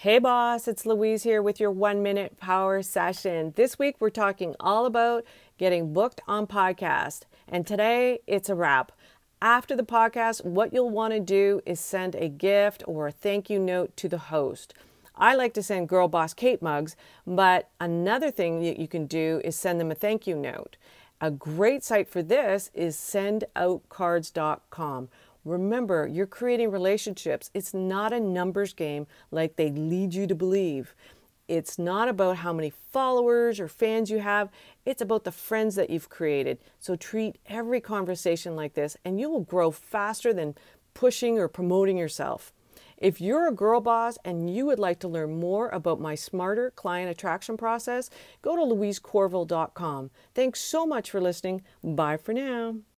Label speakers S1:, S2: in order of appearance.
S1: Hey, boss, it's Louise here with your one minute power session. This week, we're talking all about getting booked on podcast. And today, it's a wrap. After the podcast, what you'll want to do is send a gift or a thank you note to the host. I like to send Girl Boss Kate mugs, but another thing that you can do is send them a thank you note. A great site for this is sendoutcards.com. Remember, you're creating relationships. It's not a numbers game like they lead you to believe. It's not about how many followers or fans you have. It's about the friends that you've created. So treat every conversation like this, and you will grow faster than pushing or promoting yourself. If you're a girl boss and you would like to learn more about my smarter client attraction process, go to louisecorville.com. Thanks so much for listening. Bye for now.